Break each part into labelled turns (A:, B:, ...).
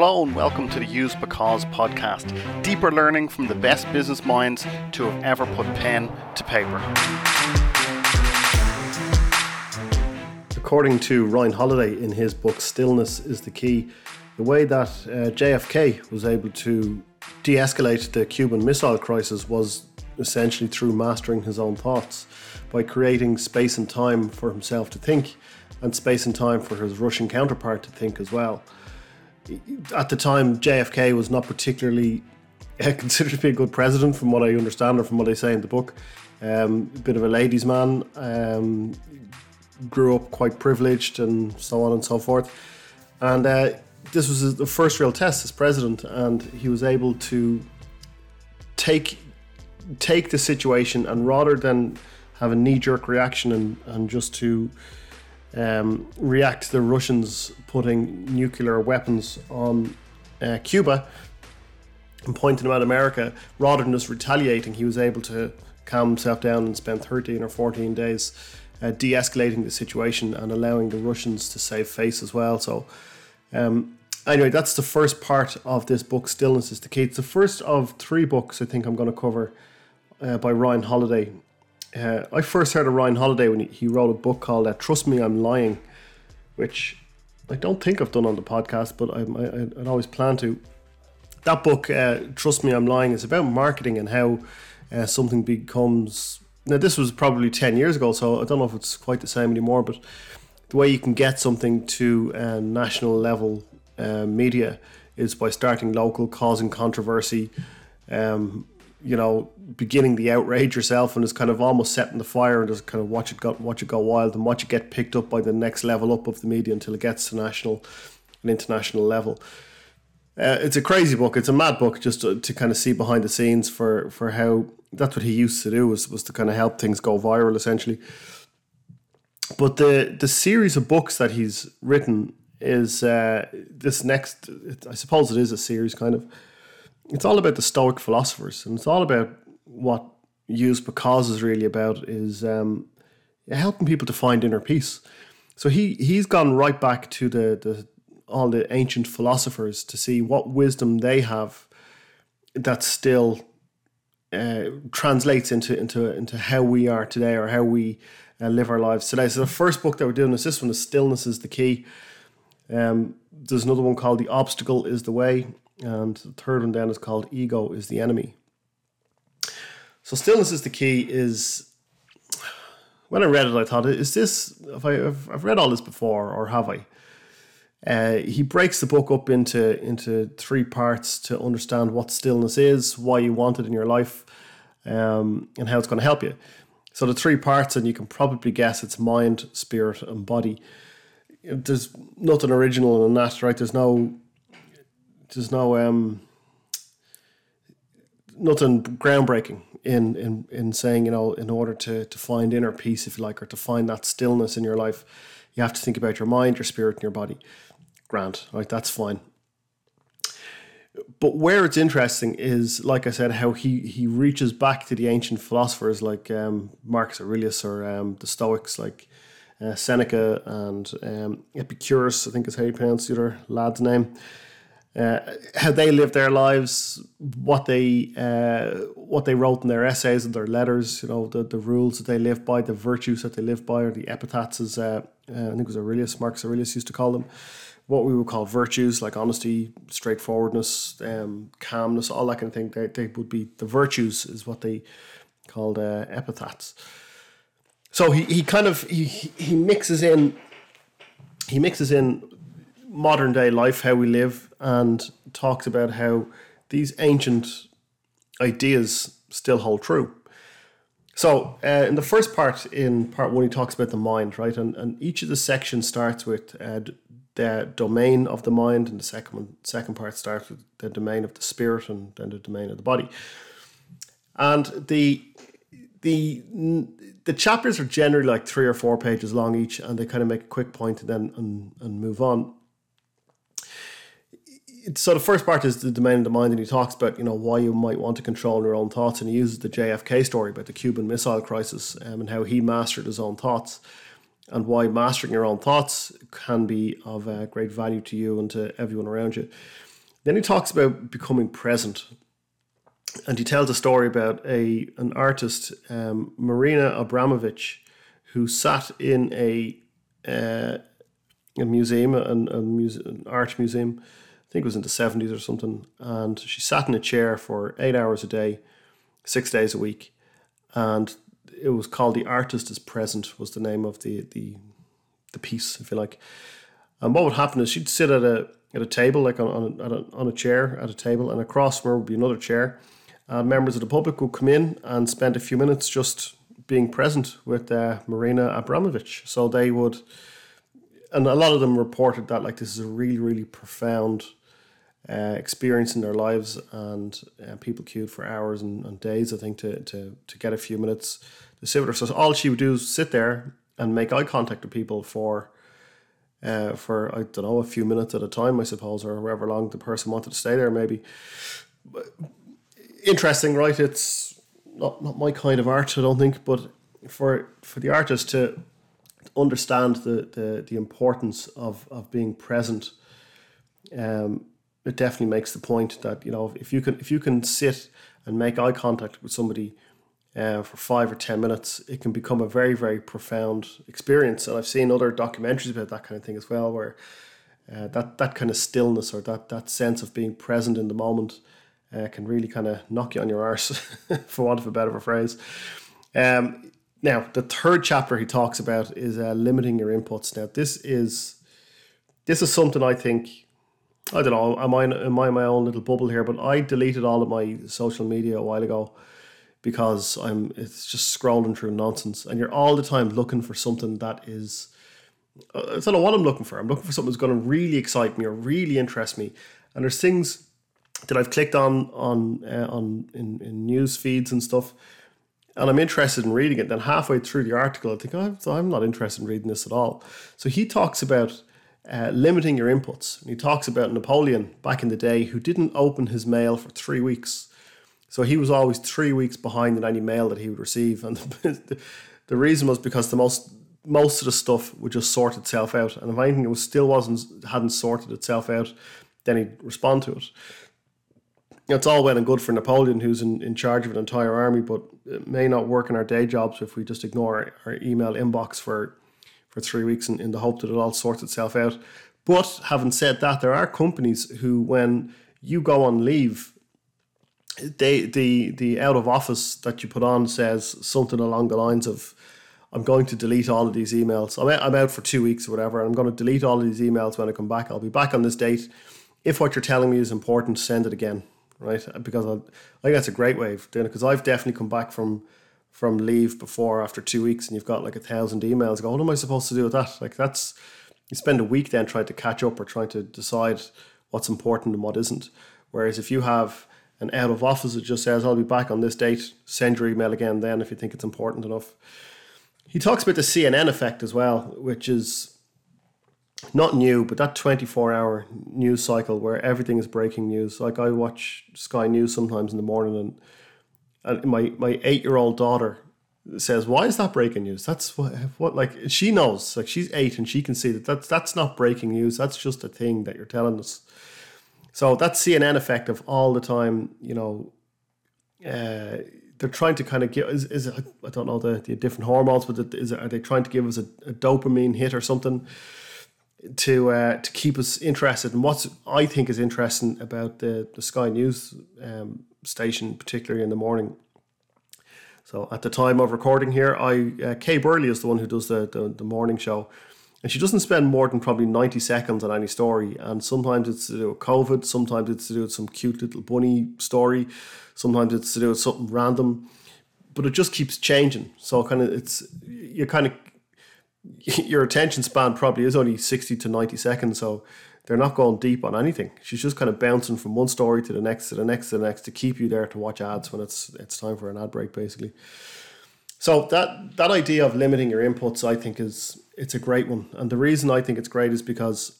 A: Hello and welcome to the Use Because podcast. Deeper learning from the best business minds to have ever put pen to paper.
B: According to Ryan Holiday in his book Stillness is the Key, the way that uh, JFK was able to de escalate the Cuban Missile Crisis was essentially through mastering his own thoughts by creating space and time for himself to think and space and time for his Russian counterpart to think as well. At the time, JFK was not particularly considered to be a good president, from what I understand or from what I say in the book. Um, a bit of a ladies' man, um, grew up quite privileged, and so on and so forth. And uh, this was the first real test as president, and he was able to take take the situation and rather than have a knee jerk reaction and, and just to um, react to the Russians putting nuclear weapons on uh, Cuba and pointing them at America, rather than just retaliating, he was able to calm himself down and spend 13 or 14 days uh, de escalating the situation and allowing the Russians to save face as well. So, um, anyway, that's the first part of this book, Stillness is the Key. It's the first of three books I think I'm going to cover uh, by Ryan Holiday. Uh, I first heard of Ryan Holiday when he, wrote a book called uh, Trust Me, I'm Lying, which I don't think I've done on the podcast, but I, I, would always plan to. That book, uh, Trust Me, I'm Lying, is about marketing and how uh, something becomes. Now, this was probably 10 years ago, so I don't know if it's quite the same anymore, but the way you can get something to a national level uh, media is by starting local, causing controversy, um, you know, beginning the outrage yourself and is kind of almost setting the fire and just kind of watch it go watch it go wild and watch it get picked up by the next level up of the media until it gets to national and international level. Uh, it's a crazy book. It's a mad book just to, to, kind of see behind the scenes for for how that's what he used to do was was to kind of help things go viral essentially. But the the series of books that he's written is uh, this next. I suppose it is a series kind of it's all about the Stoic philosophers, and it's all about what use because is really about is um, helping people to find inner peace. So he he's gone right back to the the all the ancient philosophers to see what wisdom they have that still uh, translates into into into how we are today or how we uh, live our lives today. So the first book that we're doing is this one: "The Stillness is the Key." Um, there's another one called "The Obstacle is the Way," and the third one then is called Ego is the Enemy. So stillness is the key is when I read it I thought is this if I have I've read all this before or have I? Uh, he breaks the book up into into three parts to understand what stillness is, why you want it in your life, um, and how it's going to help you. So the three parts, and you can probably guess it's mind, spirit, and body. There's nothing original in that, right? There's no there's no um, nothing groundbreaking in, in in saying you know in order to to find inner peace if you like or to find that stillness in your life you have to think about your mind your spirit and your body. Grant right that's fine. But where it's interesting is like i said how he he reaches back to the ancient philosophers like um, marcus aurelius or um, the stoics like uh, seneca and um, epicurus i think is how you pronounce the other lad's name uh, how they lived their lives, what they uh, what they wrote in their essays and their letters, you know, the, the rules that they lived by, the virtues that they lived by, or the epithets, as uh, uh I think it was Aurelius, Marcus Aurelius used to call them, what we would call virtues like honesty, straightforwardness, um, calmness, all that kind of thing. They, they would be the virtues, is what they called uh, epithets. So he, he kind of he, he mixes in he mixes in modern day life, how we live, and talks about how these ancient ideas still hold true. So, uh, in the first part, in part one, he talks about the mind, right? And, and each of the sections starts with uh, the domain of the mind, and the second one, second part starts with the domain of the spirit, and then the domain of the body. And the the the chapters are generally like three or four pages long each, and they kind of make a quick point and then and, and move on so the first part is the domain of the mind, and he talks about you know why you might want to control your own thoughts, and he uses the JFK story about the Cuban Missile Crisis um, and how he mastered his own thoughts, and why mastering your own thoughts can be of uh, great value to you and to everyone around you. Then he talks about becoming present, and he tells a story about a an artist, um, Marina Abramovich, who sat in a uh, a museum, an, a muse- an art museum. I think it was in the seventies or something, and she sat in a chair for eight hours a day, six days a week, and it was called "The Artist Is Present" was the name of the the the piece, if you like. And what would happen is she'd sit at a at a table, like on on a, on a chair at a table, and across from her would be another chair. And members of the public would come in and spend a few minutes just being present with uh, Marina Abramovich. So they would, and a lot of them reported that like this is a really really profound uh, experience in their lives, and uh, people queued for hours and, and, days, I think, to, to to get a few minutes to sit with her. So all she would do is sit there and make eye contact with people for. Uh, for I don't know a few minutes at a time, I suppose, or however long the person wanted to stay there, maybe. But interesting, right? It's not, not my kind of art, I don't think, but for for the artist to understand the the, the importance of, of being present, um, it definitely makes the point that you know if you can if you can sit and make eye contact with somebody uh, for five or ten minutes, it can become a very very profound experience. And I've seen other documentaries about that kind of thing as well, where uh, that that kind of stillness or that that sense of being present in the moment uh, can really kind of knock you on your arse, for want of a better phrase. Um, now, the third chapter he talks about is uh, limiting your inputs. Now, this is this is something I think I don't know. Am I am I in my own little bubble here? But I deleted all of my social media a while ago because I'm it's just scrolling through nonsense, and you're all the time looking for something that is. I don't know what I'm looking for. I'm looking for something that's going to really excite me or really interest me, and there's things that I've clicked on on uh, on in, in news feeds and stuff, and I'm interested in reading it. Then halfway through the article, I think oh, I'm not interested in reading this at all. So he talks about uh, limiting your inputs. And he talks about Napoleon back in the day who didn't open his mail for three weeks. So he was always three weeks behind in any mail that he would receive. And the, the reason was because the most most of the stuff would just sort itself out. And if anything it was still wasn't hadn't sorted itself out, then he'd respond to it. It's all well and good for Napoleon, who's in, in charge of an entire army, but it may not work in our day jobs if we just ignore our, our email inbox for for three weeks in, in the hope that it all sorts itself out. But having said that, there are companies who, when you go on leave, they the the out of office that you put on says something along the lines of, "I'm going to delete all of these emails. I'm out, I'm out for two weeks or whatever, and I'm going to delete all of these emails when I come back. I'll be back on this date. If what you're telling me is important, send it again." Right? Because I, I think that's a great way of doing it. Because I've definitely come back from from leave before after two weeks and you've got like a thousand emails go what am i supposed to do with that? Like that's you spend a week then trying to catch up or trying to decide what's important and what isn't. Whereas if you have an out of office that just says i'll be back on this date send your email again then if you think it's important enough. He talks about the cnn effect as well which is not new but that 24 hour news cycle where everything is breaking news. Like i watch sky news sometimes in the morning and and my my eight year old daughter says, "Why is that breaking news? That's what, what like she knows. Like she's eight and she can see that that's that's not breaking news. That's just a thing that you're telling us." So that CNN effect of all the time, you know, uh, they're trying to kind of give is, is it, I don't know the, the different hormones, but is are they trying to give us a, a dopamine hit or something to uh, to keep us interested? And what's I think is interesting about the the Sky News um, station, particularly in the morning. So at the time of recording here, I uh, Kay Burley is the one who does the, the, the morning show, and she doesn't spend more than probably ninety seconds on any story. And sometimes it's to do with COVID, sometimes it's to do with some cute little bunny story, sometimes it's to do with something random, but it just keeps changing. So kind of it's you kind of your attention span probably is only sixty to ninety seconds. So they're not going deep on anything. She's just kind of bouncing from one story to the next to the next to the next to keep you there to watch ads when it's it's time for an ad break, basically. So that that idea of limiting your inputs, I think, is it's a great one. And the reason I think it's great is because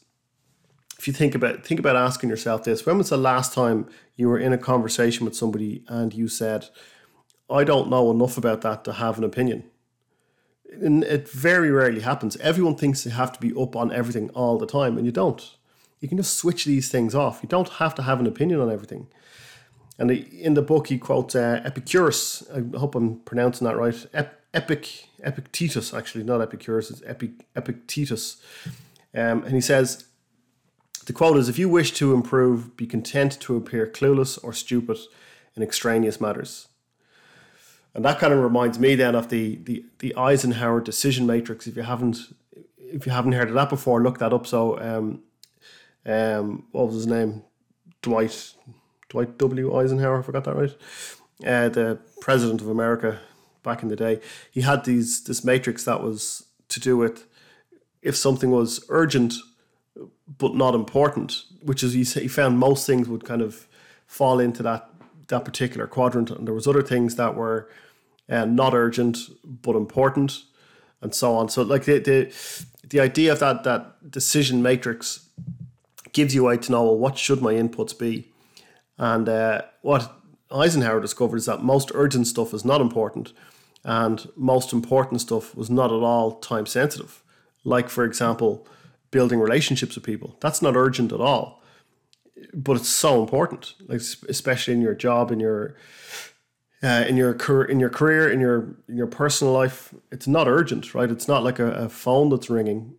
B: if you think about think about asking yourself this: When was the last time you were in a conversation with somebody and you said, "I don't know enough about that to have an opinion"? And it very rarely happens. Everyone thinks they have to be up on everything all the time, and you don't You can just switch these things off. You don't have to have an opinion on everything. And in the book, he quotes uh, Epicurus. I hope I'm pronouncing that right. Ep- Epic Epictetus, actually, not Epicurus. It's Epic Epictetus, um, and he says, the quote is: "If you wish to improve, be content to appear clueless or stupid in extraneous matters." And that kind of reminds me then of the the the Eisenhower decision matrix. If you haven't if you haven't heard of that before, look that up. So, um, um, what was his name? Dwight Dwight W. Eisenhower, I forgot that right. Uh, the president of America back in the day, he had these this matrix that was to do with if something was urgent but not important, which is he, found most things would kind of fall into that that particular quadrant, and there was other things that were uh, not urgent but important, and so on. So like the the the idea of that that decision matrix gives you a way to know well, what should my inputs be and uh, what Eisenhower discovered is that most urgent stuff is not important, and most important stuff was not at all time sensitive. Like, for example, building relationships with people. That's not urgent at all, but it's so important. Like, especially in your job, in your uh, in your career, in your career, in your in your personal life, it's not urgent, right? It's not like a, a phone that's ringing,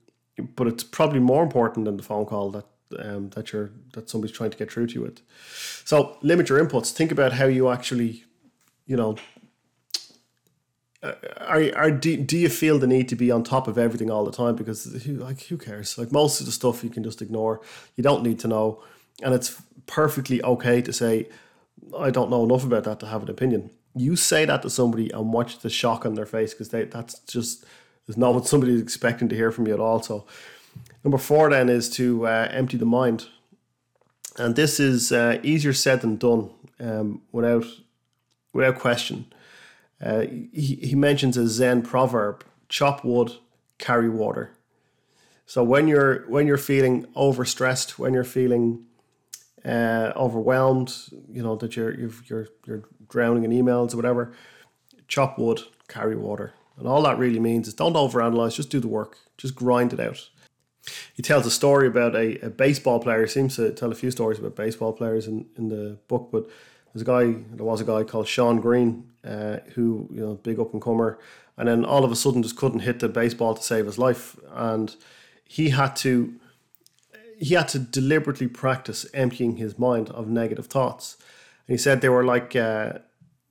B: but it's probably more important than the phone call that um, that you're that somebody's trying to get through to you with. So limit your inputs. Think about how you actually, you know, uh, are, are do, do you feel the need to be on top of everything all the time? Because who, like who cares? Like most of the stuff you can just ignore. You don't need to know, and it's perfectly okay to say, I don't know enough about that to have an opinion. You say that to somebody and watch the shock on their face because that's just there's not what somebody's expecting to hear from you at all. So Number four then is to uh, empty the mind, and this is uh, easier said than done, um, without without question. Uh, he, he mentions a Zen proverb: "Chop wood, carry water." So when you're when you're feeling overstressed, when you're feeling uh, overwhelmed, you know that you're you are you're you're drowning in emails or whatever, chop wood, carry water, and all that really means is don't overanalyze. Just do the work. Just grind it out he tells a story about a, a baseball player. He seems to tell a few stories about baseball players in, in the book, but there's a guy, there was a guy called Shawn Green, uh, who, you know, big up and comer, and then all of a sudden just couldn't hit the baseball to save his life. And he had to he had to deliberately practice emptying his mind of negative thoughts. And he said they were like uh,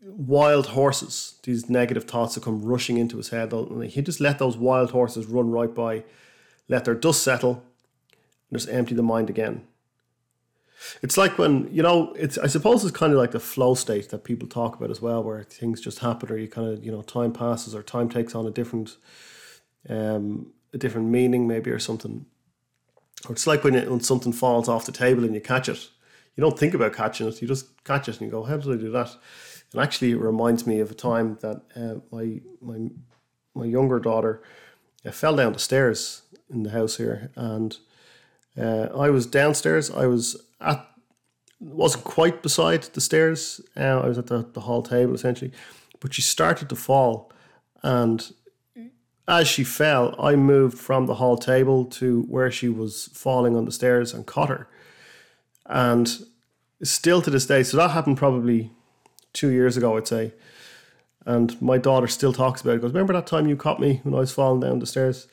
B: wild horses, these negative thoughts that come rushing into his head. And he just let those wild horses run right by let their dust settle, and just empty the mind again. It's like when, you know, it's I suppose it's kind of like the flow state that people talk about as well, where things just happen or you kind of, you know, time passes or time takes on a different um a different meaning maybe or something. It's like when, it, when something falls off the table and you catch it. You don't think about catching it, you just catch it and you go, How did I do that? And actually it reminds me of a time that uh, my my my younger daughter uh, fell down the stairs in the house here, and uh, I was downstairs. I was at wasn't quite beside the stairs. Uh, I was at the, the hall table essentially, but she started to fall, and as she fell, I moved from the hall table to where she was falling on the stairs and caught her. And still to this day, so that happened probably two years ago, I'd say. And my daughter still talks about it. Goes, remember that time you caught me when I was falling down the stairs?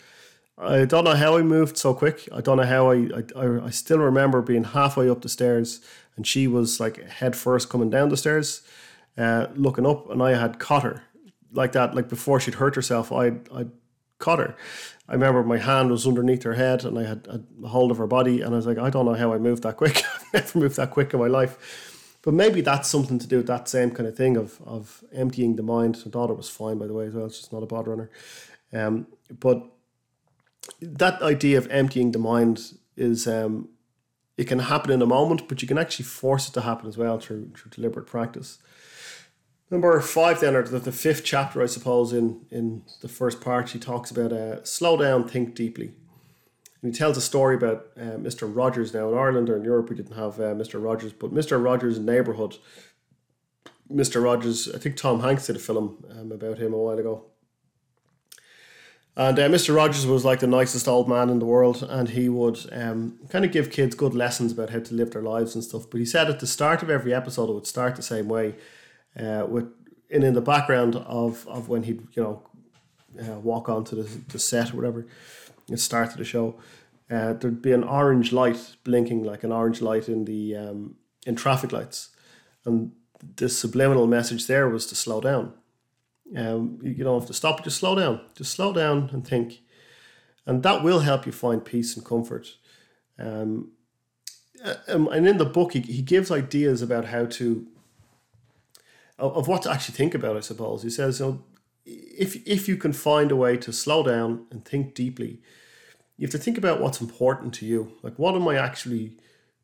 B: I don't know how I moved so quick. I don't know how I, I, I still remember being halfway up the stairs and she was like head first coming down the stairs, uh, looking up, and I had caught her like that, like before she'd hurt herself. I I caught her. I remember my hand was underneath her head and I had a hold of her body, and I was like, I don't know how I moved that quick. I've never moved that quick in my life. But maybe that's something to do with that same kind of thing of of emptying the mind. My daughter was fine, by the way, as well. Just not a bother runner. Um, but that idea of emptying the mind is um, it can happen in a moment, but you can actually force it to happen as well through through deliberate practice. Number five, then, or the, the fifth chapter, I suppose, in in the first part, he talks about uh, slow down, think deeply. And he tells a story about uh, Mr. Rogers. Now, in Ireland or in Europe, we didn't have uh, Mr. Rogers, but Mr. Rogers' neighborhood. Mr. Rogers, I think Tom Hanks did a film um, about him a while ago And uh, Mr. Rogers was like the nicest old man in the world, and he would um, kind of give kids good lessons about how to live their lives and stuff. But he said at the start of every episode, it would start the same way, uh, with and in the background of, of when he'd you know uh, walk onto the, the set or whatever, and start the show, uh, there'd be an orange light blinking like an orange light in the um, in traffic lights, and the subliminal message there was to slow down um, you don't have to stop, just slow down. Just slow down and think. And that will help you find peace and comfort. Um, uh, um, and in the book, he, he gives ideas about how to, of, what to actually think about, I suppose. He says, you know, if, if you can find a way to slow down and think deeply, you have to think about what's important to you. Like, what am I actually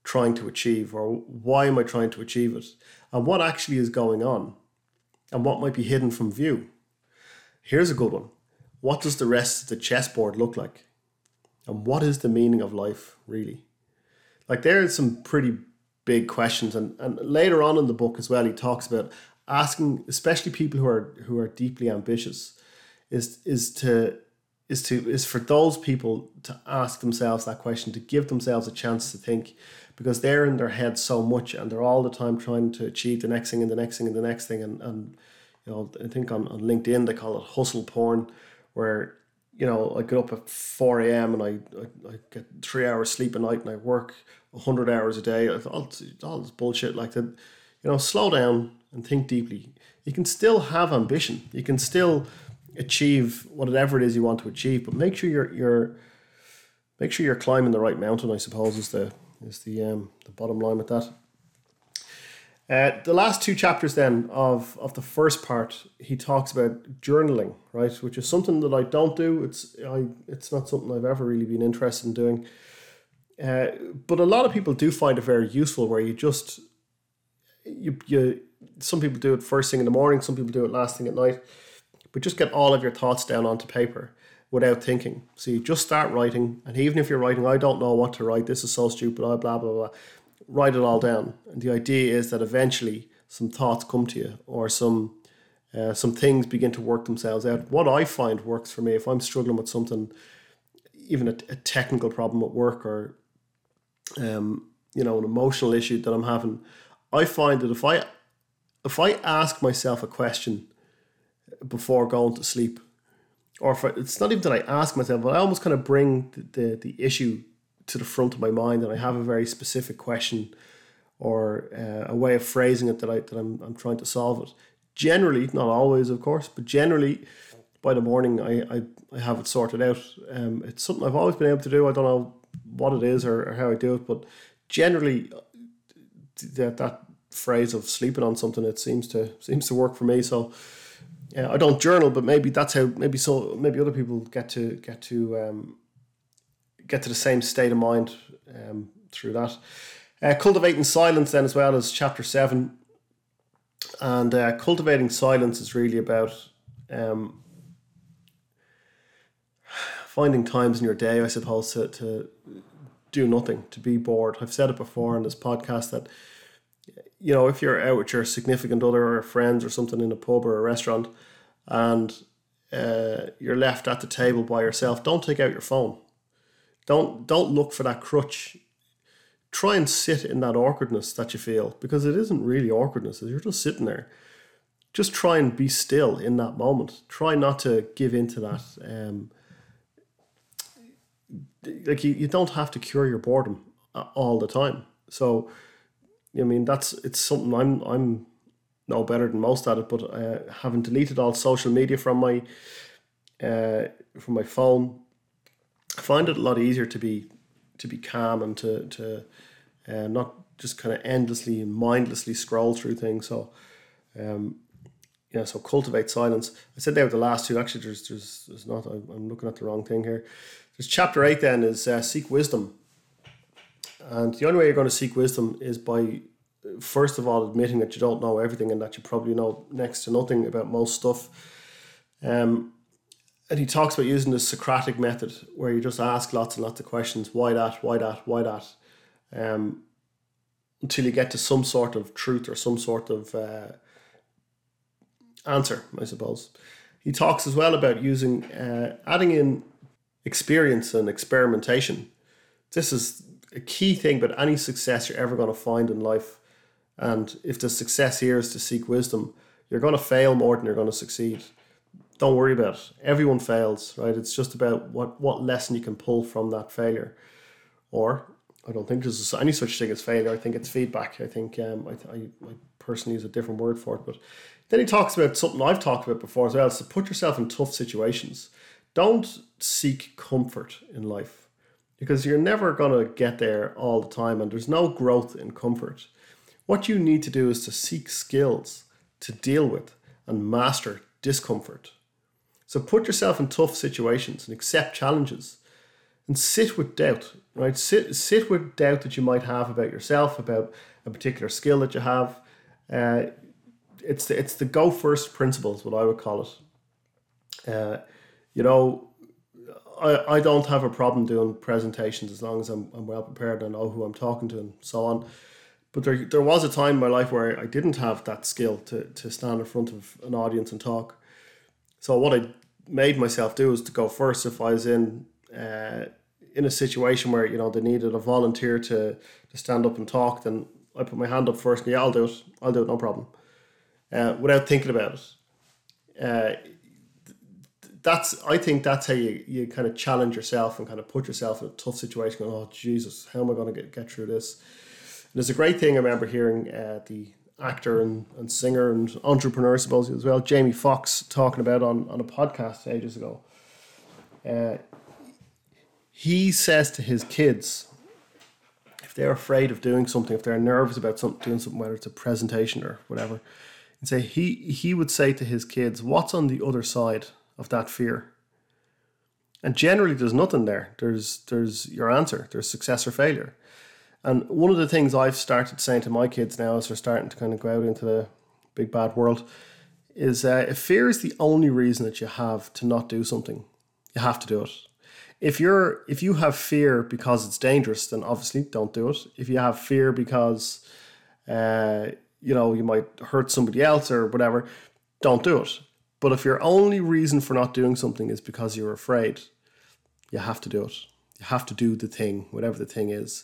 B: trying to achieve, or why am I trying to achieve it? And what actually is going on? and what might be hidden from view. Here's a good one. What does the rest of the chessboard look like? And what is the meaning of life, really? Like, there are some pretty big questions. And, and later on in the book as well, he talks about asking, especially people who are who are deeply ambitious, is is to is to is for those people to ask themselves that question, to give themselves a chance to think, because they're in their head so much and they're all the time trying to achieve the next thing and the next thing and the next thing. And, and you know I think on, on LinkedIn they call it hustle porn where you know I get up at 4 a.m and I, I, I get three hours sleep a night and I work 100 hours a day. All, all this bullshit like that. You know slow down and think deeply you can still have ambition you can still achieve whatever it is you want to achieve but make sure you're you're make sure you're climbing the right mountain I suppose is the is the um, the bottom line with that. Uh, the last two chapters then of, of the first part, he talks about journaling, right, which is something that I don't do. It's I it's not something I've ever really been interested in doing. Uh, but a lot of people do find it very useful, where you just you you some people do it first thing in the morning, some people do it last thing at night, but just get all of your thoughts down onto paper without thinking. So you just start writing, and even if you're writing, I don't know what to write, this is so stupid, blah, blah, blah, blah, write it all down. And the idea is that eventually some thoughts come to you or some uh, some things begin to work themselves out. What I find works for me, if I'm struggling with something, even a, a technical problem at work or um, you know, an emotional issue that I'm having, I find that if I if I ask myself a question before going to sleep, or if I, it's not even that I ask myself, but I almost kind of bring the, the, the issue to the front of my mind, and I have a very specific question or uh, a way of phrasing it that I that I'm I'm trying to solve it. Generally, not always, of course, but generally, by the morning, I I, I have it sorted out. Um, it's something I've always been able to do. I don't know what it is or, or how I do it, but generally, that that phrase of sleeping on something it seems to seems to work for me. So yeah, I don't journal, but maybe that's how maybe so maybe other people get to get to um, get to the same state of mind um, through that. Uh, cultivating silence then as well as chapter seven, and uh, cultivating silence is really about um, finding times in your day, I suppose, to, to do nothing, to be bored. I've said it before in this podcast that you know, if you're out with your significant other or friends or something in a pub or a restaurant and uh, you're left at the table by yourself, don't take out your phone. Don't don't look for that crutch. Try and sit in that awkwardness that you feel because it isn't really awkwardness. You're just sitting there. Just try and be still in that moment. Try not to give into that. Um, like you, you don't have to cure your boredom uh, all the time. So I mean, that's it's something I'm I'm no better than most at it, but uh, having deleted all social media from my uh, from my phone, I find it a lot easier to be to be calm and to to uh, not just kind of endlessly and mindlessly scroll through things. So, um, yeah, so cultivate silence. I said there with the last two. Actually, there's there's, there's not. I'm looking at the wrong thing here. There's chapter eight. Then is uh, seek wisdom. And the only way you're going to seek wisdom is by, first of all, admitting that you don't know everything and that you probably know next to nothing about most stuff. Um, and he talks about using the Socratic method, where you just ask lots and lots of questions why that, why that, why that, um, until you get to some sort of truth or some sort of uh, answer, I suppose. he talks as well about using uh, adding in experience and experimentation. This is a key thing about any success you're ever going to find in life. And if the success here is to seek wisdom, you're going to fail more than you're going to succeed. Don't worry about it. Everyone fails, right? It's just about what, what lesson you can pull from that failure. Or I don't think there's any such thing as failure. I think it's feedback. I think um, I, I, I personally use a different word for it. But then he talks about something I've talked about before as well. So put yourself in tough situations. Don't seek comfort in life because you're never going to get there all the time and there's no growth in comfort. What you need to do is to seek skills to deal with and master discomfort. So put yourself in tough situations and accept challenges and sit with doubt, right? Sit, sit with doubt that you might have about yourself, about a particular skill that you have. Uh, it's the, it's the go first principles, what I would call it. Uh, you know, I, I don't have a problem doing presentations as long as I'm, I'm well prepared and I know who I'm talking to and so on. But there, there was a time in my life where I didn't have that skill to, to stand in front of an audience and talk. So what I made myself do was to go first if I was in uh, in a situation where you know they needed a volunteer to to stand up and talk, then I put my hand up first. And, yeah, I'll do it. I'll do it. No problem. Uh, without thinking about it. Uh, that's I think that's how you, you kind of challenge yourself and kind of put yourself in a tough situation. Going, oh Jesus, how am I going to get, get through this? And there's a great thing I remember hearing uh, the actor and, and singer and entrepreneur, I suppose as well, Jamie Foxx talking about on, on a podcast ages ago. Uh, he says to his kids, if they're afraid of doing something, if they're nervous about something, doing something, whether it's a presentation or whatever, and say he he would say to his kids, "What's on the other side of that fear?" And generally, there's nothing there. There's there's your answer. There's success or failure. And one of the things I've started saying to my kids now as they're starting to kind of go out into the big bad world is uh, if fear is the only reason that you have to not do something, you have to do it if you're if you have fear because it's dangerous, then obviously don't do it. If you have fear because uh, you know you might hurt somebody else or whatever, don't do it. But if your only reason for not doing something is because you're afraid, you have to do it. You have to do the thing, whatever the thing is.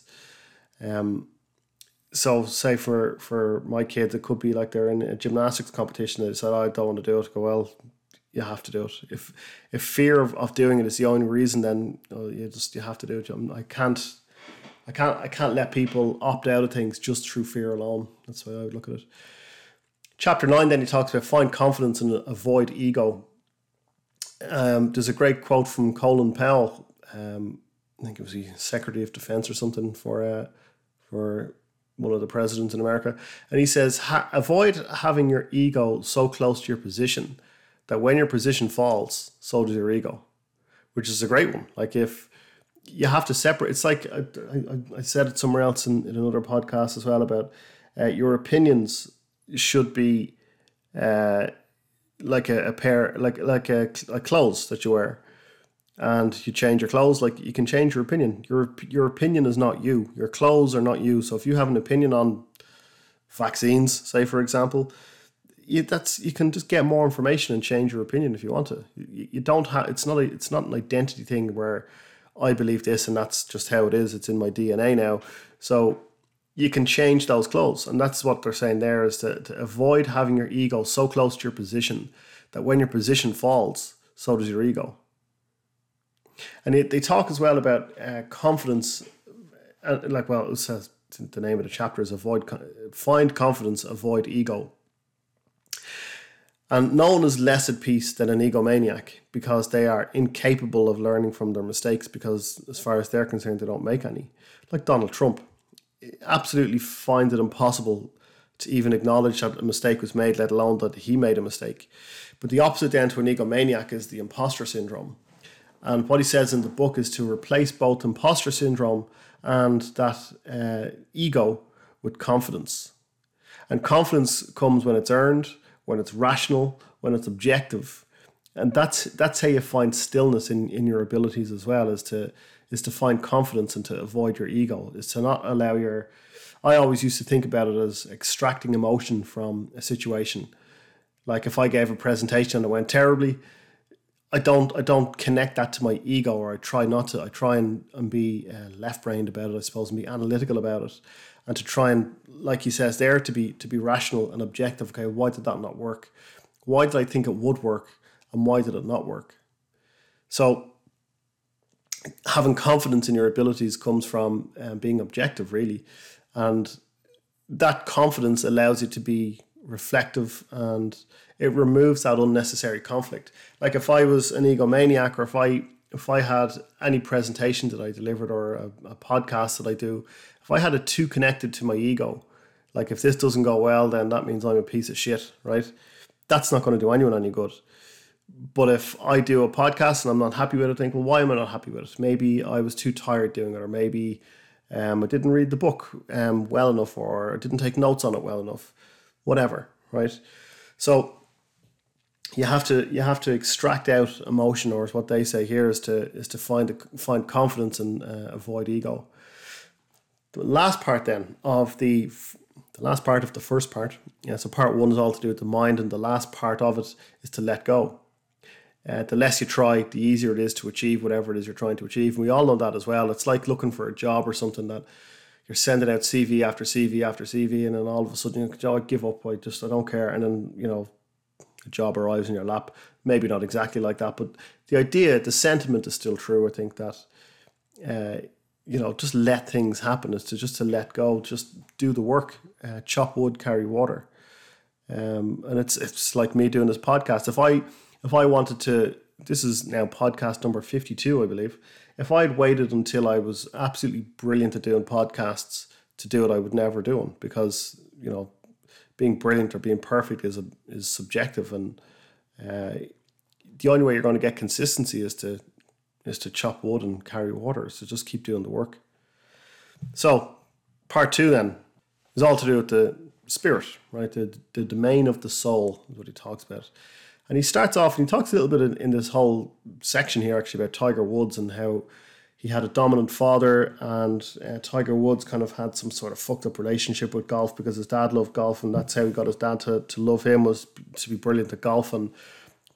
B: Um, so say for for my kids, it could be like they're in a gymnastics competition. They decide, oh, I don't want to do it. Go well, you have to do it. If if fear of, of doing it is the only reason, then you just you have to do it. I can't I can't I can't let people opt out of things just through fear alone. That's why I would look at it. Chapter nine then he talks about find confidence and avoid ego. Um, there's a great quote from Colin Powell. Um, I think it was the Secretary of Defense or something for uh, for one of the presidents in America, and he says, "Avoid having your ego so close to your position that when your position falls, so does your ego, which is a great one. Like if you have to separate, it's like I, I, I said it somewhere else in, in another podcast as well about uh, your opinions should be uh, like a, a, pair, like like a, a clothes that you wear, and you change your clothes. Like you can change your opinion. Your your opinion is not you. Your clothes are not you. So if you have an opinion on vaccines, say for example, you, that's you can just get more information and change your opinion if you want to. You, you don't have it's not a, it's not an identity thing where I believe this and that's just how it is. It's in my DNA now. So you can change those clothes, and that's what they're saying there is to, to avoid having your ego so close to your position that when your position falls, so does your ego. And it, they talk as well about uh, confidence, uh, like well, it says the name of the chapter is avoid find confidence, avoid ego. And no one is less at peace than an egomaniac because they are incapable of learning from their mistakes because, as far as they're concerned, they don't make any. Like Donald Trump, absolutely finds it impossible to even acknowledge that a mistake was made, let alone that he made a mistake. But the opposite then to an egomaniac is the imposter syndrome. And what he says in the book is to replace both imposter syndrome and that uh, ego with confidence. And confidence comes when it's earned when it's rational, when it's objective. And that's that's how you find stillness in, in your abilities as well, is to is to find confidence and to avoid your ego, is to not allow your I always used to think about it as extracting emotion from a situation. Like if I gave a presentation and it went terribly, I don't I don't connect that to my ego, or I try not to. I try and, and be uh, left brained about it, I suppose, and be analytical about it, and to try and, like he says there, to be to be rational and objective. Okay, why did that not work? Why did I think it would work, and why did it not work? So, having confidence in your abilities comes from um, being objective, really, and that confidence allows you to be reflective and it removes that unnecessary conflict. Like if I was an egomaniac or if I if I had any presentation that I delivered or a, a podcast that I do, if I had it too connected to my ego, like if this doesn't go well, then that means I'm a piece of shit, right? That's not going to do anyone any good. But if I do a podcast and I'm not happy with it, I think, well, why am I not happy with it? Maybe I was too tired doing it, or maybe um, I didn't read the book um, well enough, or I didn't take notes on it well enough, whatever, right? So you have to you have to extract out emotion, or what they say here is to is to find a, find confidence and uh, avoid ego. The last part then of the the last part of the first part, yeah, so part one is all to do with the mind, and the last part of it is to let go. Uh, the less you try, the easier it is to achieve whatever it is you're trying to achieve. And we all know that as well. It's like looking for a job or something that you're sending out CV after CV after CV, and then all of a sudden you I give up. I just I don't care, and then you know a job arrives in your lap. Maybe not exactly like that, but the idea, the sentiment is still true. I think that, uh, you know, just let things happen is to just to let go, just do the work, uh, chop wood, carry water. Um, and it's it's like me doing this podcast. If I if I wanted to, this is now podcast number fifty two, I believe. If I'd waited until I was absolutely brilliant at doing podcasts to do it, I would never do them because you know being brilliant or being perfect is a, is subjective, and uh, the only way you're going to get consistency is to is to chop wood and carry water. So just keep doing the work. So part two then is all to do with the spirit, right? The the domain of the soul is what he talks about. And he starts off and he talks a little bit in, in this whole section here actually about Tiger Woods and how he had a dominant father, and uh, Tiger Woods kind of had some sort of fucked up relationship with golf because his dad loved golf, and that's how he got his dad to, to love him was to be brilliant at golf, and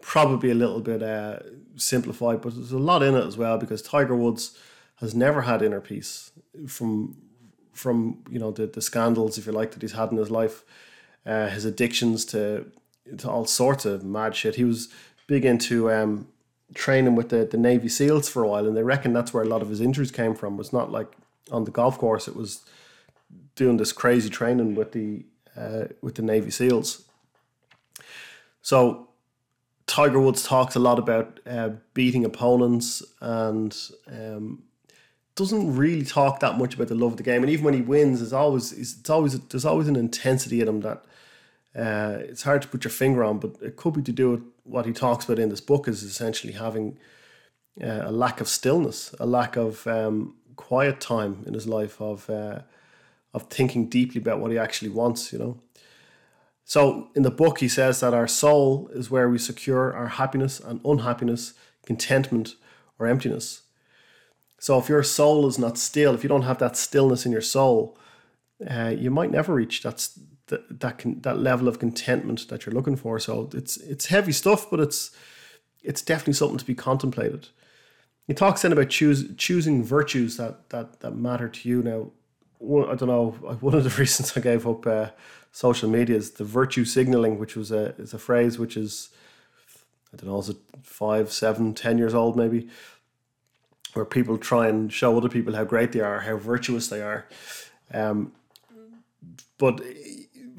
B: probably a little bit uh, simplified, but there's a lot in it as well because Tiger Woods has never had inner peace from from you know the, the scandals, if you like, that he's had in his life, uh, his addictions to to all sorts of mad shit. He was big into um, training with the, the Navy SEALs for a while, and they reckon that's where a lot of his injuries came from. It was not like on the golf course; it was doing this crazy training with the uh, with the Navy SEALs. So Tiger Woods talks a lot about uh, beating opponents and um, doesn't really talk that much about the love of the game. And even when he wins, it's always it's always there's always an intensity in him that uh, it's hard to put your finger on, but it could be to do with what he talks about in this book is essentially having uh, a lack of stillness, a lack of um, quiet time in his life of uh, of thinking deeply about what he actually wants. You know. So in the book, he says that our soul is where we secure our happiness and unhappiness, contentment or emptiness. So if your soul is not still, if you don't have that stillness in your soul, uh, you might never reach that that that can, that level of contentment that you're looking for. So it's it's heavy stuff, but it's it's definitely something to be contemplated. He talks then about choose, choosing virtues that, that that matter to you. Now, one, I don't know. One of the reasons I gave up uh, social media is the virtue signaling, which was a is a phrase which is I don't know, is it five, seven, ten years old maybe, where people try and show other people how great they are, how virtuous they are. Um, but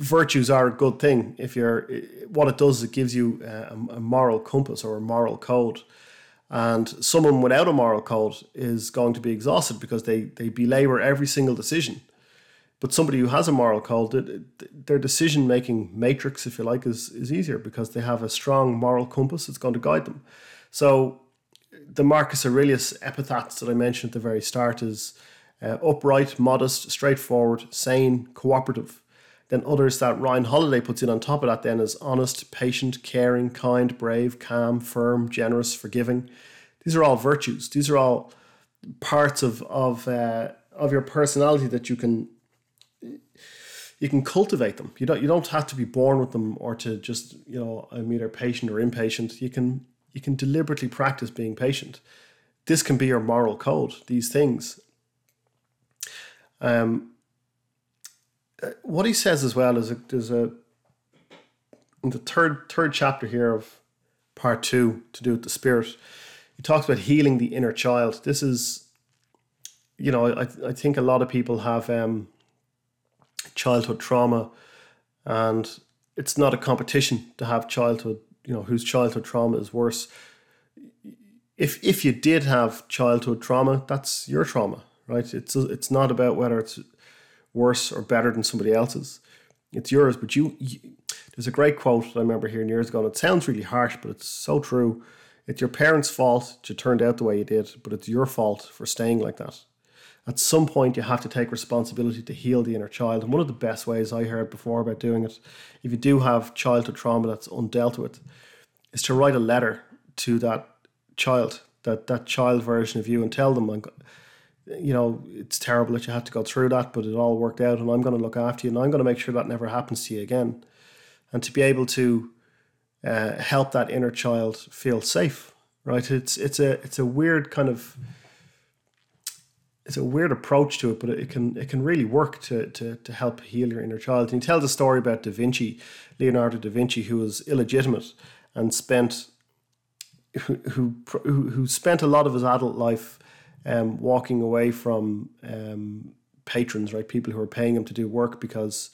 B: virtues are a good thing if you're what it does is it gives you a, a, moral compass or a moral code. And someone without a moral code is going to be exhausted because they they belabor every single decision. But somebody who has a moral code their decision making matrix if you like is is easier because they have a strong moral compass that's going to guide them. So the marcus aurelius epithets that i mentioned at the very start is uh, upright modest straightforward sane cooperative then others that Ryan Holiday puts in on top of that then is honest, patient, caring, kind, brave, calm, firm, generous, forgiving. These are all virtues. These are all parts of of uh, of your personality that you can you can cultivate them. You don't you don't have to be born with them or to just you know I'm either patient or impatient. You can you can deliberately practice being patient. This can be your moral code. These things. Um, what he says as well is a, there's a the third third chapter here of part two to do with the spirit. He talks about healing the inner child. This is, you know, I I think a lot of people have um, childhood trauma, and it's not a competition to have childhood. You know, whose childhood trauma is worse. If if you did have childhood trauma, that's your trauma, right? It's it's not about whether it's worse or better than somebody else's. It's yours, but you, you there's a great quote that I remember hearing years ago, and it sounds really harsh, but it's so true. It's your parents' fault you turned out the way you did, but it's your fault for staying like that. At some point, you have to take responsibility to heal the inner child. And one of the best ways I heard before about doing it, if you do have childhood trauma that's undealt with, is to write a letter to that child, that, that child version of you, and tell them, you know, it's terrible that you had to go through that, but it all worked out, and I'm going to look after you, and I'm going to make sure that never happens to you again. And to be able to uh, help that inner child feel safe, right? It's it's a it's a weird kind of it's a weird approach to it, but it can it can really work to to to help heal your inner child. And he tells a story about Da Vinci, Leonardo da Vinci, who was illegitimate and spent who who who spent a lot of his adult life um, walking away from um, patrons, right? People who were paying him to do work because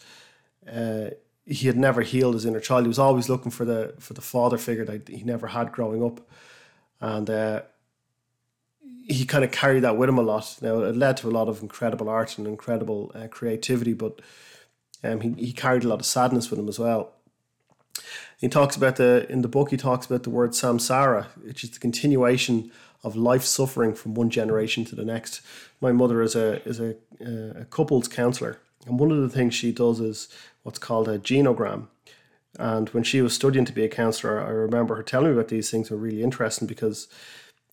B: uh, he had never healed his inner child. He was always looking for the for the father figure that he never had growing up, and uh, he kind of carried that with him a lot. Now it led to a lot of incredible art and incredible uh, creativity, but um, he he carried a lot of sadness with him as well. He talks about the in the book. He talks about the word samsara, which is the continuation of life suffering from one generation to the next. My mother is a is a, a couples counselor, and one of the things she does is what's called a genogram. And when she was studying to be a counselor, I remember her telling me about these things were really interesting because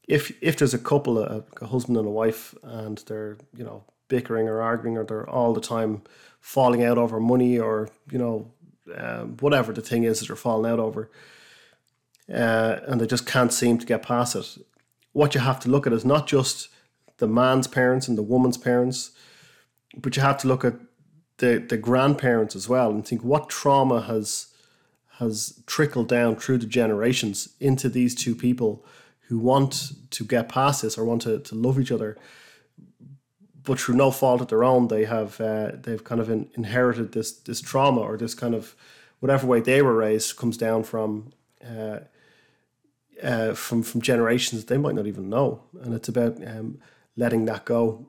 B: if if there's a couple, a, a husband and a wife, and they're you know bickering or arguing, or they're all the time falling out over money, or you know um, whatever the thing is that they're falling out over, uh, and they just can't seem to get past it what you have to look at is not just the man's parents and the woman's parents, but you have to look at the, the grandparents as well and think what trauma has has trickled down through the generations into these two people who want to get past this or want to, to love each other but through no fault of their own they have uh, they've kind of in, inherited this this trauma or this kind of whatever way they were raised comes down from uh, uh, from from generations they might not even know, and it's about um, letting that go.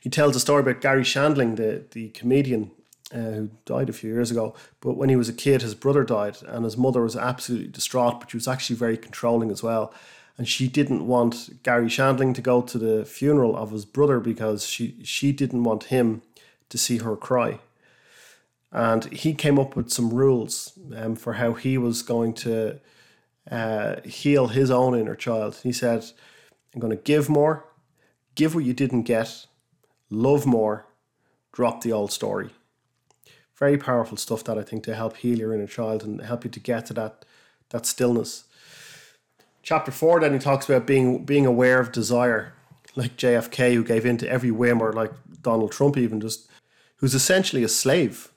B: He tells a story about Garry Shandling, the the comedian uh, who died a few years ago. But when he was a kid, his brother died, and his mother was absolutely distraught. But she was actually very controlling as well, and she didn't want Garry Shandling to go to the funeral of his brother because she she didn't want him to see her cry. And he came up with some rules um, for how he was going to uh, heal his own inner child. He said, I'm going to give more, give what you didn't get, love more, drop the old story. Very powerful stuff that I think to help heal your inner child and help you to get to that that stillness. Chapter four then he talks about being being aware of desire, like JFK who gave in to every whim, or like Donald Trump even just who's essentially a slave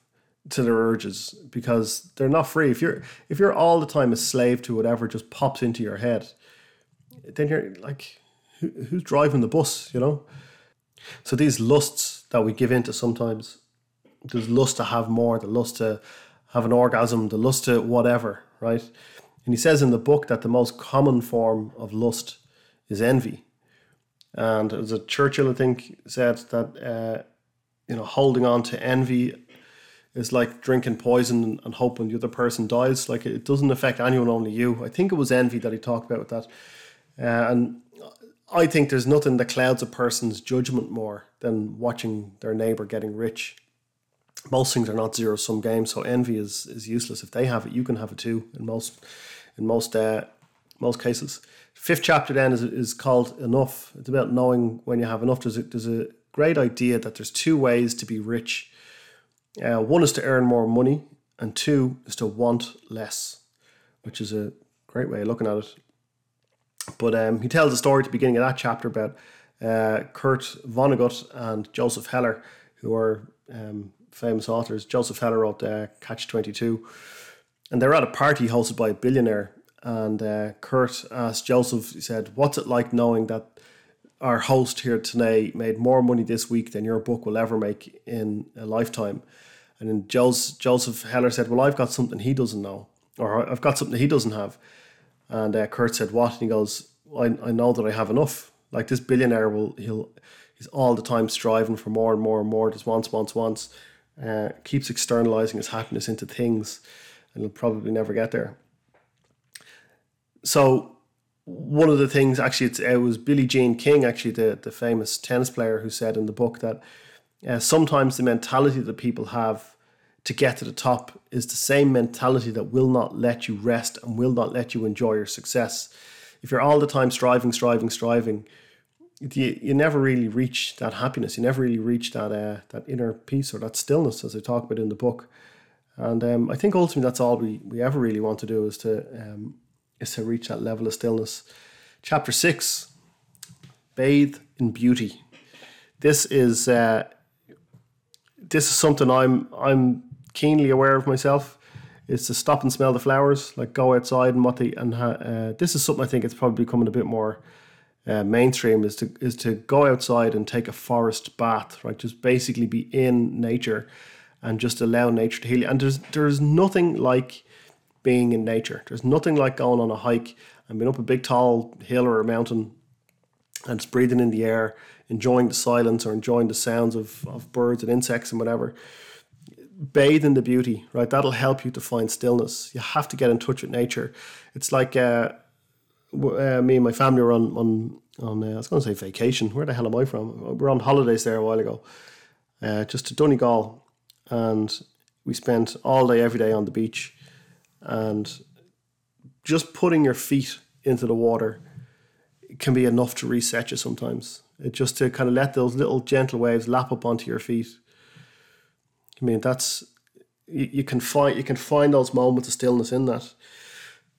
B: to their urges because they're not free. If you're if you're all the time a slave to whatever just pops into your head, then you're like, who, who's driving the bus? You know. So these lusts that we give into sometimes, there's lust to have more, the lust to have an orgasm, the lust to whatever, right? And he says in the book that the most common form of lust is envy. And was a Churchill, I think, said that uh, you know holding on to envy is like drinking poison and hoping the other person dies. Like it doesn't affect anyone, only you. I think it was envy that he talked about with that. Uh, and I think there's nothing that clouds a person's judgment more than watching their neighbor getting rich. Most things are not zero sum games, so envy is is useless. If they have it, you can have it too. In most in most uh, most cases. Fifth chapter then is is called enough. It's about knowing when you have enough. There's a, there's a great idea that there's two ways to be rich Uh, one is to earn more money, and two is to want less, which is a great way of looking at it. But um, he tells a story at the beginning of that chapter about uh, Kurt Vonnegut and Joseph Heller, who are um, famous authors. Joseph Heller wrote uh, Catch 22. And they're at a party hosted by a billionaire. And uh, Kurt asked Joseph, he said, What's it like knowing that our host here today made more money this week than your book will ever make in a lifetime? And then Joseph Heller said, Well, I've got something he doesn't know, or I've got something he doesn't have. And uh, Kurt said, What? And he goes, I, I know that I have enough. Like this billionaire will, he'll, he's all the time striving for more and more and more, just wants, wants, wants, uh, keeps externalizing his happiness into things, and he'll probably never get there. So, one of the things, actually, it was Billie Jean King, actually, the, the famous tennis player, who said in the book that uh, sometimes the mentality that people have to get to the top is the same mentality that will not let you rest and will not let you enjoy your success. If you're all the time striving, striving, striving, you, you never really reach that happiness. You never really reach that uh, that inner peace or that stillness, as I talk about in the book. And um, I think ultimately that's all we, we ever really want to do is to um, is to reach that level of stillness. Chapter six, bathe in beauty. This is uh, this is something I'm I'm keenly aware of myself is to stop and smell the flowers, like go outside and what and ha, uh, this is something I think it's probably becoming a bit more uh, mainstream is to is to go outside and take a forest bath, right? Just basically be in nature and just allow nature to heal you. And there's there's nothing like being in nature. There's nothing like going on a hike and being up a big tall hill or a mountain and just breathing in the air, enjoying the silence or enjoying the sounds of, of birds and insects and whatever bathe in the beauty, right? That'll help you to find stillness. You have to get in touch with nature. It's like uh, uh, me and my family were on on on. Uh, I was going to say vacation. Where the hell am I from? We are on holidays there a while ago, uh, just to Donegal, and we spent all day every day on the beach, and just putting your feet into the water can be enough to reset you sometimes. Just to kind of let those little gentle waves lap up onto your feet I mean, that's you, you can find you can find those moments of stillness in that.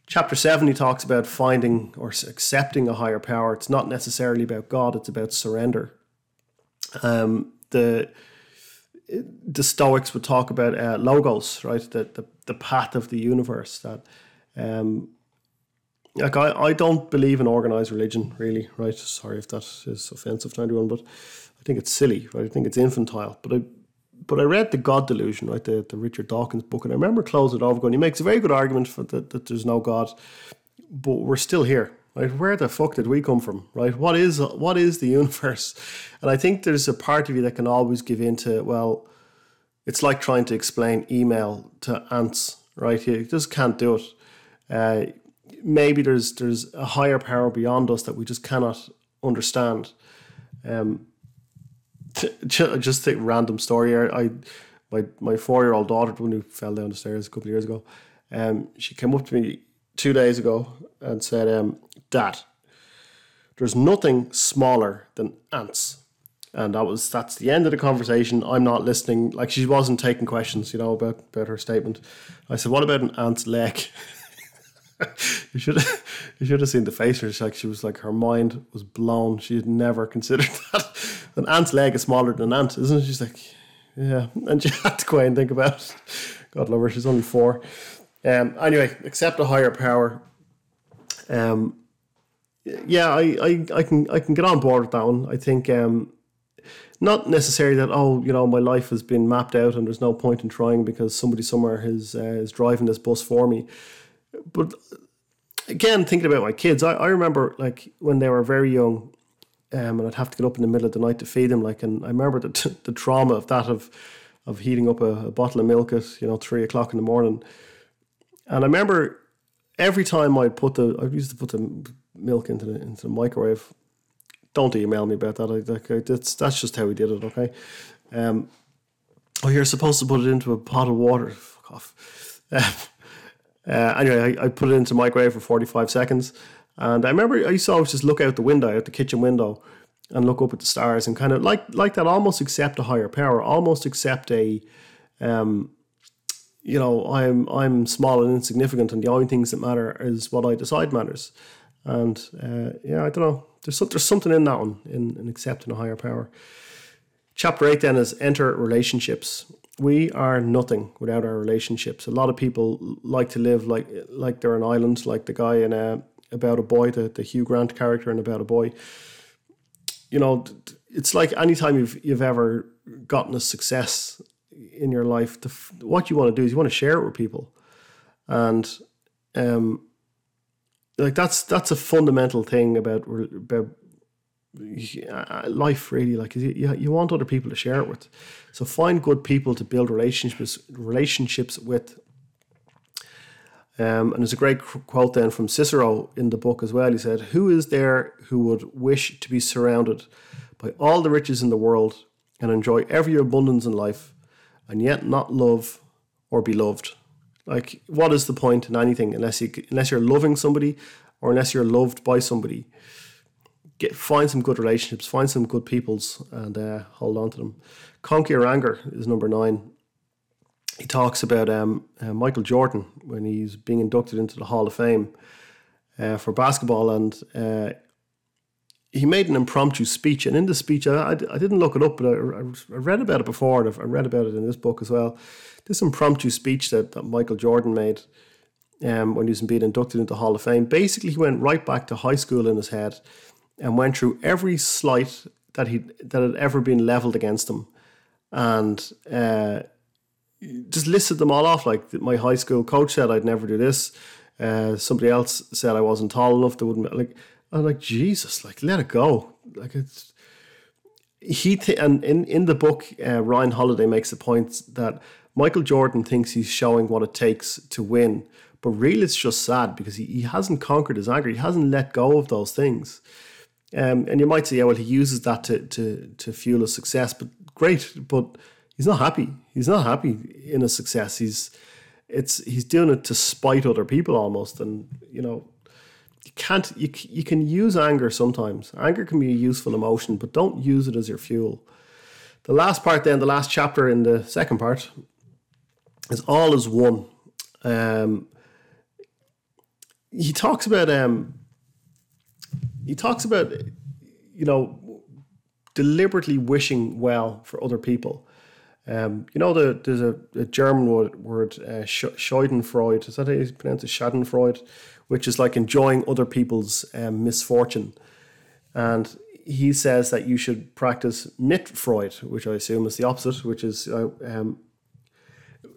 B: Chapter seven, he talks about finding or accepting a higher power. It's not necessarily about God; it's about surrender. Um, the the Stoics would talk about uh, logos, right? The, the the path of the universe. That, um, like I, I don't believe in organized religion, really, right? Sorry if that is offensive to anyone, but I think it's silly, right? I think it's infantile. But I but I read the God Delusion, right, the, the Richard Dawkins book, and I remember closing it off going, he makes a very good argument for that, that there's no God, but we're still here, right? Where the fuck did we come from, right? What is what is the universe? And I think there's a part of you that can always give in to, well, it's like trying to explain email to ants, right? You just can't do it. Uh, maybe there's there's a higher power beyond us that we just cannot understand. Um, just a random story. I my my four year old daughter, when who fell down the stairs a couple of years ago, um, she came up to me two days ago and said, um, "Dad, there's nothing smaller than ants." And that was that's the end of the conversation. I'm not listening. Like she wasn't taking questions, you know, about about her statement. I said, "What about an ant's leg?" you should have, you should have seen the face. Her like she was like her mind was blown. She had never considered that an ant's leg is smaller than an ant, isn't it? She's like, yeah, and she had to go and think about it. God love her. She's only four. Um. Anyway, accept a higher power. Um. Yeah, I, I, I can I can get on board with that one. I think um, not necessarily that oh you know my life has been mapped out and there's no point in trying because somebody somewhere is uh, is driving this bus for me but again, thinking about my kids, I, I remember like when they were very young, um, and I'd have to get up in the middle of the night to feed them. Like, and I remember the, t- the trauma of that of of heating up a, a, bottle of milk at you know three o'clock in the morning. And I remember every time I'd put the I used to put the milk into the into the microwave. Don't email me about that. I, like, I, that's that's just how we did it. Okay. Um, oh, you're supposed to put it into a pot of water. Fuck off. Uh, anyway, I, I, put it into microwave for 45 seconds. And I remember I used to always just look out the window, out the kitchen window, and look up at the stars and kind of like like that, almost accept a higher power, almost accept a um, you know, I'm I'm small and insignificant, and the only things that matter is what I decide matters. And uh, yeah, I don't know. There's there's something in that one in, in accepting a higher power. Chapter eight then is enter relationships. We are nothing without our relationships. A lot of people like to live like like they're an island, like the guy in uh, About a Boy, the, the Hugh Grant character in About a Boy. You know, it's like anytime you've you've ever gotten a success in your life, the, what you want to do is you want to share it with people, and um, like that's that's a fundamental thing about about life really like you, you want other people to share it with so find good people to build relationships relationships with um, and there's a great quote then from Cicero in the book as well. He said, Who is there who would wish to be surrounded by all the riches in the world and enjoy every abundance in life and yet not love or be loved? Like, what is the point in anything unless you unless you're loving somebody or unless you're loved by somebody? Get find some good relationships, find some good peoples, and uh, hold on to them. Conquer your anger is number nine he talks about um, uh, Michael Jordan when he's being inducted into the Hall of Fame uh, for basketball, and uh, he made an impromptu speech. And in the speech, I, I, didn't look it up, but I, I, read about it before. and I read about it in this book as well. This impromptu speech that, that Michael Jordan made um, when he was being inducted into the Hall of Fame. Basically, he went right back to high school in his head and went through every slight that he that had ever been leveled against him, and uh, just listed them all off. Like my high school coach said I'd never do this. Uh, somebody else said I wasn't tall enough. They wouldn't like. I'm like Jesus. Like let it go. Like it's he th- and in in the book, uh, Ryan Holiday makes the point that Michael Jordan thinks he's showing what it takes to win, but really it's just sad because he, he hasn't conquered his anger. He hasn't let go of those things. Um, and you might say, yeah, well, he uses that to to to fuel his success, but great, but he's not happy. He's not happy in his success. He's it's he's doing it to spite other people almost, and you know you can't you you can use anger sometimes. Anger can be a useful emotion, but don't use it as your fuel. The last part, then, the last chapter in the second part, is all is one. Um, he talks about um, he talks about you know deliberately wishing well for other people um, you know, the, there's a, a German word, word uh, Schadenfreude. Is that how you pronounce it? Schadenfreude, which is like enjoying other people's um, misfortune. And he says that you should practice Mitfreude, which I assume is the opposite, which is uh, um,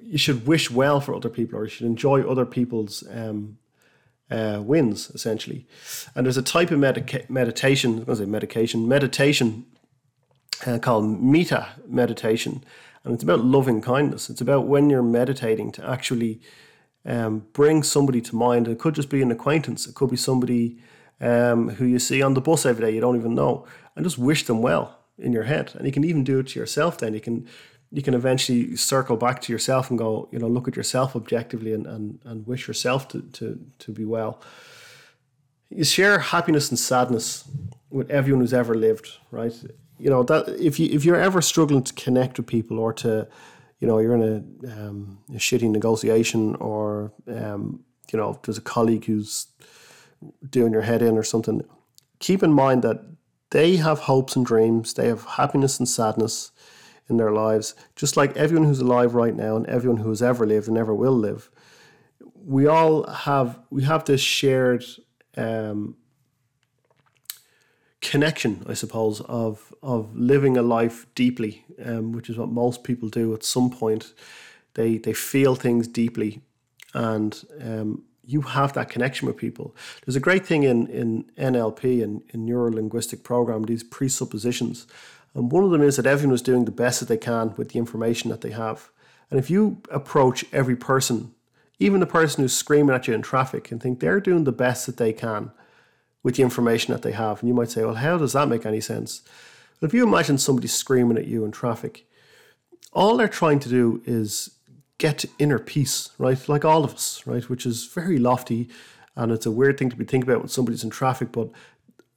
B: you should wish well for other people or you should enjoy other people's um, uh, wins, essentially. And there's a type of medica- meditation, I was say medication, meditation uh, called metta meditation and it's about loving kindness. It's about when you're meditating to actually um, bring somebody to mind. It could just be an acquaintance. It could be somebody um, who you see on the bus every day you don't even know, and just wish them well in your head. And you can even do it to yourself. Then you can you can eventually circle back to yourself and go, you know, look at yourself objectively and and, and wish yourself to, to to be well. You share happiness and sadness with everyone who's ever lived, right? you know that if you if you're ever struggling to connect with people or to you know you're in a, um, a shitty negotiation or um, you know there's a colleague who's doing your head in or something keep in mind that they have hopes and dreams they have happiness and sadness in their lives just like everyone who's alive right now and everyone who has ever lived and ever will live we all have we have this shared um, connection, I suppose, of of living a life deeply, um, which is what most people do at some point. They they feel things deeply, and um, you have that connection with people. There's a great thing in in NLP and in neuro linguistic program these presuppositions, and one of them is that everyone is doing the best that they can with the information that they have. And if you approach every person, even the person who's screaming at you in traffic, and think they're doing the best that they can with the information that they have. And you might say, well, how does that make any sense? Well, if you imagine somebody screaming at you in traffic, all they're trying to do is get inner peace, right? Like all of us, right? Which is very lofty and it's a weird thing to be thinking about when somebody's in traffic, but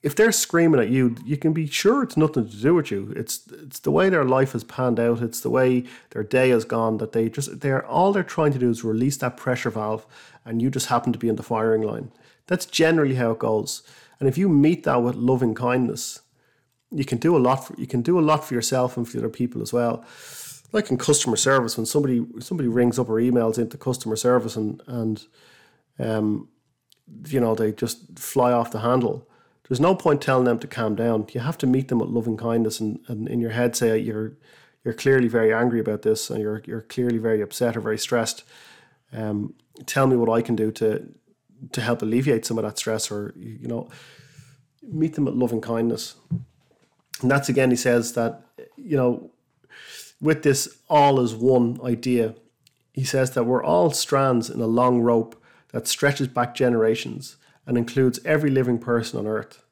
B: if they're screaming at you, you can be sure it's nothing to do with you. It's it's the way their life has panned out. It's the way their day has gone. That they just they're all they're trying to do is release that pressure valve, and you just happen to be in the firing line. That's generally how it goes. And if you meet that with loving kindness, you can do a lot. For, you can do a lot for yourself and for other people as well. Like in customer service, when somebody somebody rings up or emails into customer service and and um, you know they just fly off the handle there's no point telling them to calm down. You have to meet them with loving kindness and, and in your head say you're you're clearly very angry about this and you're you're clearly very upset or very stressed. Um, tell me what I can do to to help alleviate some of that stress or you know meet them with loving kindness. And that's again he says that you know with this all is one idea, he says that we're all strands in a long rope that stretches back generations and includes every living person on earth.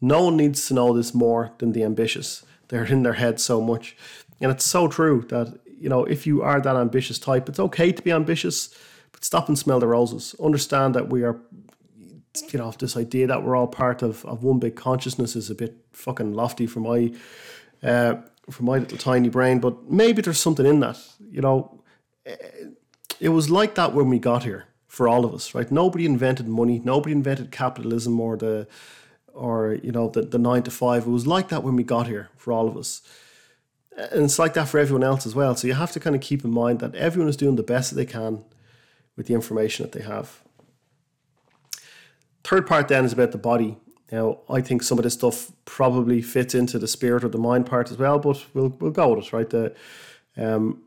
B: No one needs to know this more than the ambitious. They're in their head so much. And it's so true that, you know, if you are that ambitious type, it's okay to be ambitious, but stop and smell the roses. Understand that we are, you know, this idea that we're all part of, of one big consciousness is a bit fucking lofty for my, uh, for my little tiny brain, but maybe there's something in that. You know, it was like that when we got here for all of us, right? Nobody invented money. Nobody invented capitalism or the, or you know, the, the nine to five. It was like that when we got here for all of us, and it's like that for everyone else as well. So you have to kind of keep in mind that everyone is doing the best that they can with the information that they have. Third part then is about the body. Now, I think some of this stuff probably fits into the spirit or the mind part as well, but we'll we'll go with it, right? The um,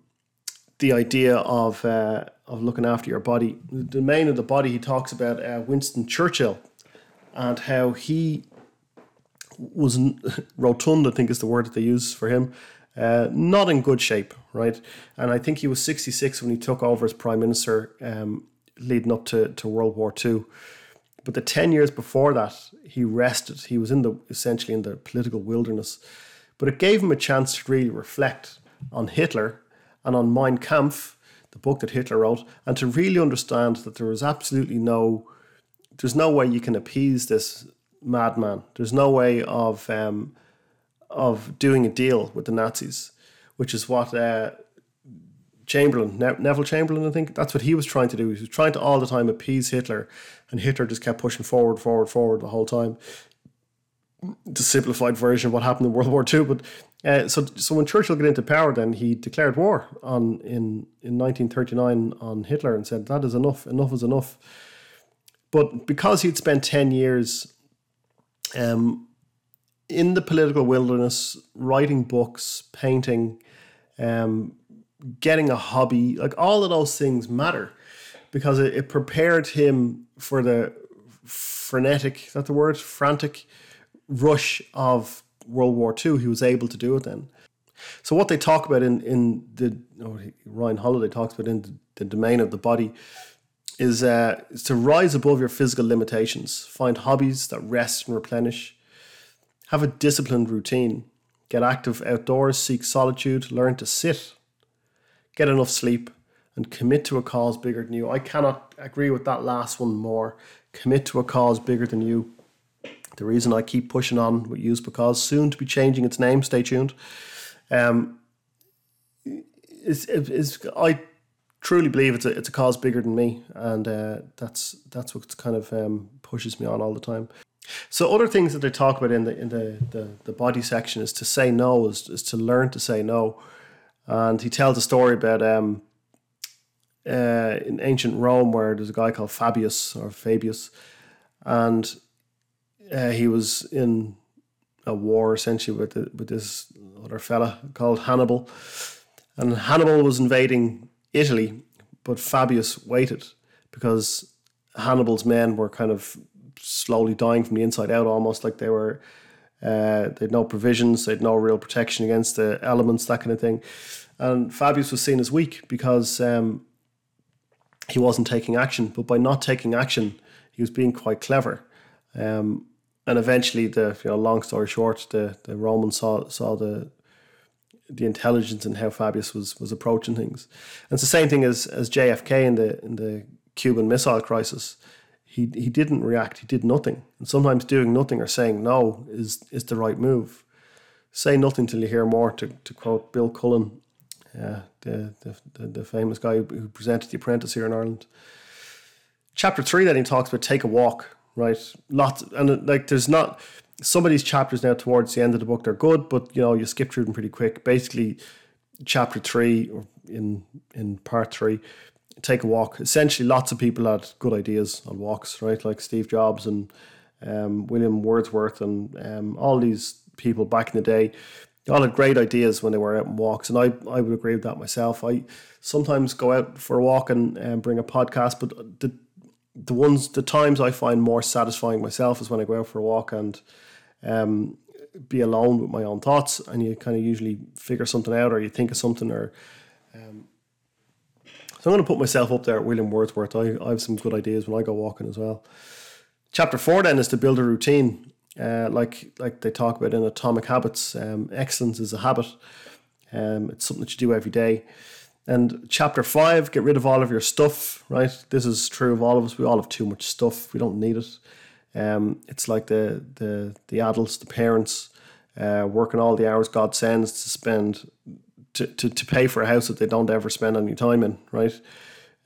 B: the idea of uh, of looking after your body. The domain of the body, he talks about uh, Winston Churchill and how he was rotund, I think is the word that they use for him, uh, not in good shape, right? And I think he was 66 when he took over as prime minister, um, leading up to, to World War II. But the 10 years before that, he rested. He was in the essentially in the political wilderness. But it gave him a chance to really reflect on Hitler and on Mein Kampf, the book that Hitler wrote, and to really understand that there is absolutely no, there's no way you can appease this madman. There's no way of um, of doing a deal with the Nazis, which is what uh, Chamberlain, ne- Neville Chamberlain, I think that's what he was trying to do. He was trying to all the time appease Hitler, and Hitler just kept pushing forward, forward, forward the whole time. The simplified version of what happened in World War II, but uh, so, so when Churchill got into power, then he declared war on in in 1939 on Hitler and said that is enough. Enough is enough. But because he'd spent ten years, um, in the political wilderness, writing books, painting, um, getting a hobby, like all of those things matter, because it, it prepared him for the frenetic. Is that the word? Frantic rush of World War II, he was able to do it then. So what they talk about in in the oh, Ryan Holiday talks about in the, the domain of the body is uh, is to rise above your physical limitations, find hobbies that rest and replenish, have a disciplined routine, get active outdoors, seek solitude, learn to sit, get enough sleep, and commit to a cause bigger than you. I cannot agree with that last one more. Commit to a cause bigger than you. The reason I keep pushing on with Use Because soon to be changing its name. Stay tuned. Um, is is I truly believe it's a it's a cause bigger than me, and uh, that's that's what kind of um, pushes me on all the time. So other things that they talk about in the in the, the, the body section is to say no, is, is to learn to say no. And he tells a story about um, uh, in ancient Rome where there's a guy called Fabius or Fabius, and uh, he was in a war essentially with the, with this other fella called Hannibal, and Hannibal was invading Italy, but Fabius waited because Hannibal's men were kind of slowly dying from the inside out, almost like they were. Uh, they had no provisions, they had no real protection against the elements, that kind of thing. And Fabius was seen as weak because um, he wasn't taking action. But by not taking action, he was being quite clever. Um, and eventually, the you know, long story short, the, the Romans saw saw the the intelligence and how Fabius was was approaching things. And it's the same thing as as JFK in the in the Cuban Missile Crisis. he he didn't react. He did nothing. And sometimes doing nothing or saying no is is the right move. Say nothing till you hear more. To, to quote Bill Cullen, uh, the, the, the the famous guy who presented The Apprentice here in Ireland. Chapter three, then he talks about take a walk. Right, lots and uh, like there's not some of these chapters now towards the end of the book. They're good, but you know you skip through them pretty quick. Basically, chapter three or in in part three take a walk. Essentially, lots of people had good ideas on walks, right? Like Steve Jobs and um, William Wordsworth and um, all these people back in the day. They all had great ideas when they were out on walks, and I, I would agree with that myself. I sometimes go out for a walk and um, bring a podcast, but the the ones the times I find more satisfying myself is when I go out for a walk and um, be alone with my own thoughts, and you kind of usually figure something out, or you think of something, or um, so I'm going to put myself up there at William Wordsworth. I, I have some good ideas when I go walking as well. Chapter four then is to build a routine, uh, like like they talk about in Atomic Habits. Um, excellence is a habit. Um, it's something that you do every day. And chapter five, get rid of all of your stuff. Right, this is true of all of us. We all have too much stuff. We don't need it. Um, it's like the the the adults, the parents, uh, working all the hours God sends to spend to, to, to pay for a house that they don't ever spend any time in, right?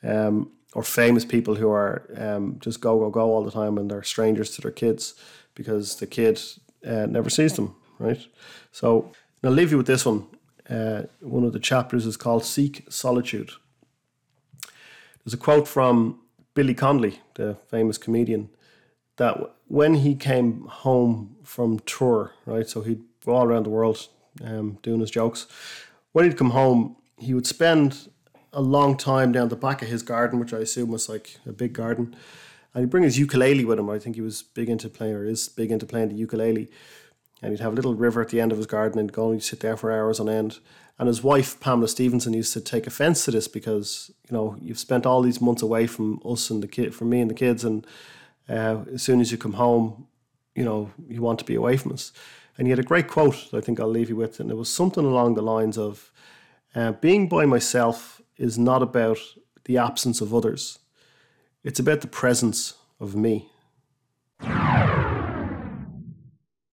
B: Um, or famous people who are um, just go go go all the time and they're strangers to their kids because the kid uh, never sees them, right? So I'll leave you with this one. Uh, one of the chapters is called "Seek Solitude." There's a quote from Billy Connolly, the famous comedian, that when he came home from tour, right, so he'd go all around the world um, doing his jokes, when he'd come home, he would spend a long time down the back of his garden, which I assume was like a big garden. And he'd bring his ukulele with him. I think he was big into playing, or is big into playing the ukulele. And he'd have a little river at the end of his garden and go and sit there for hours on end. And his wife, Pamela Stephenson, used to take offense to this because, you know, you've spent all these months away from us and the kid, from me and the kids. And uh, as soon as you come home, you know, you want to be away from us. And he had a great quote that I think I'll leave you with. And it was something along the lines of uh, Being by myself is not about the absence of others, it's about the presence of me.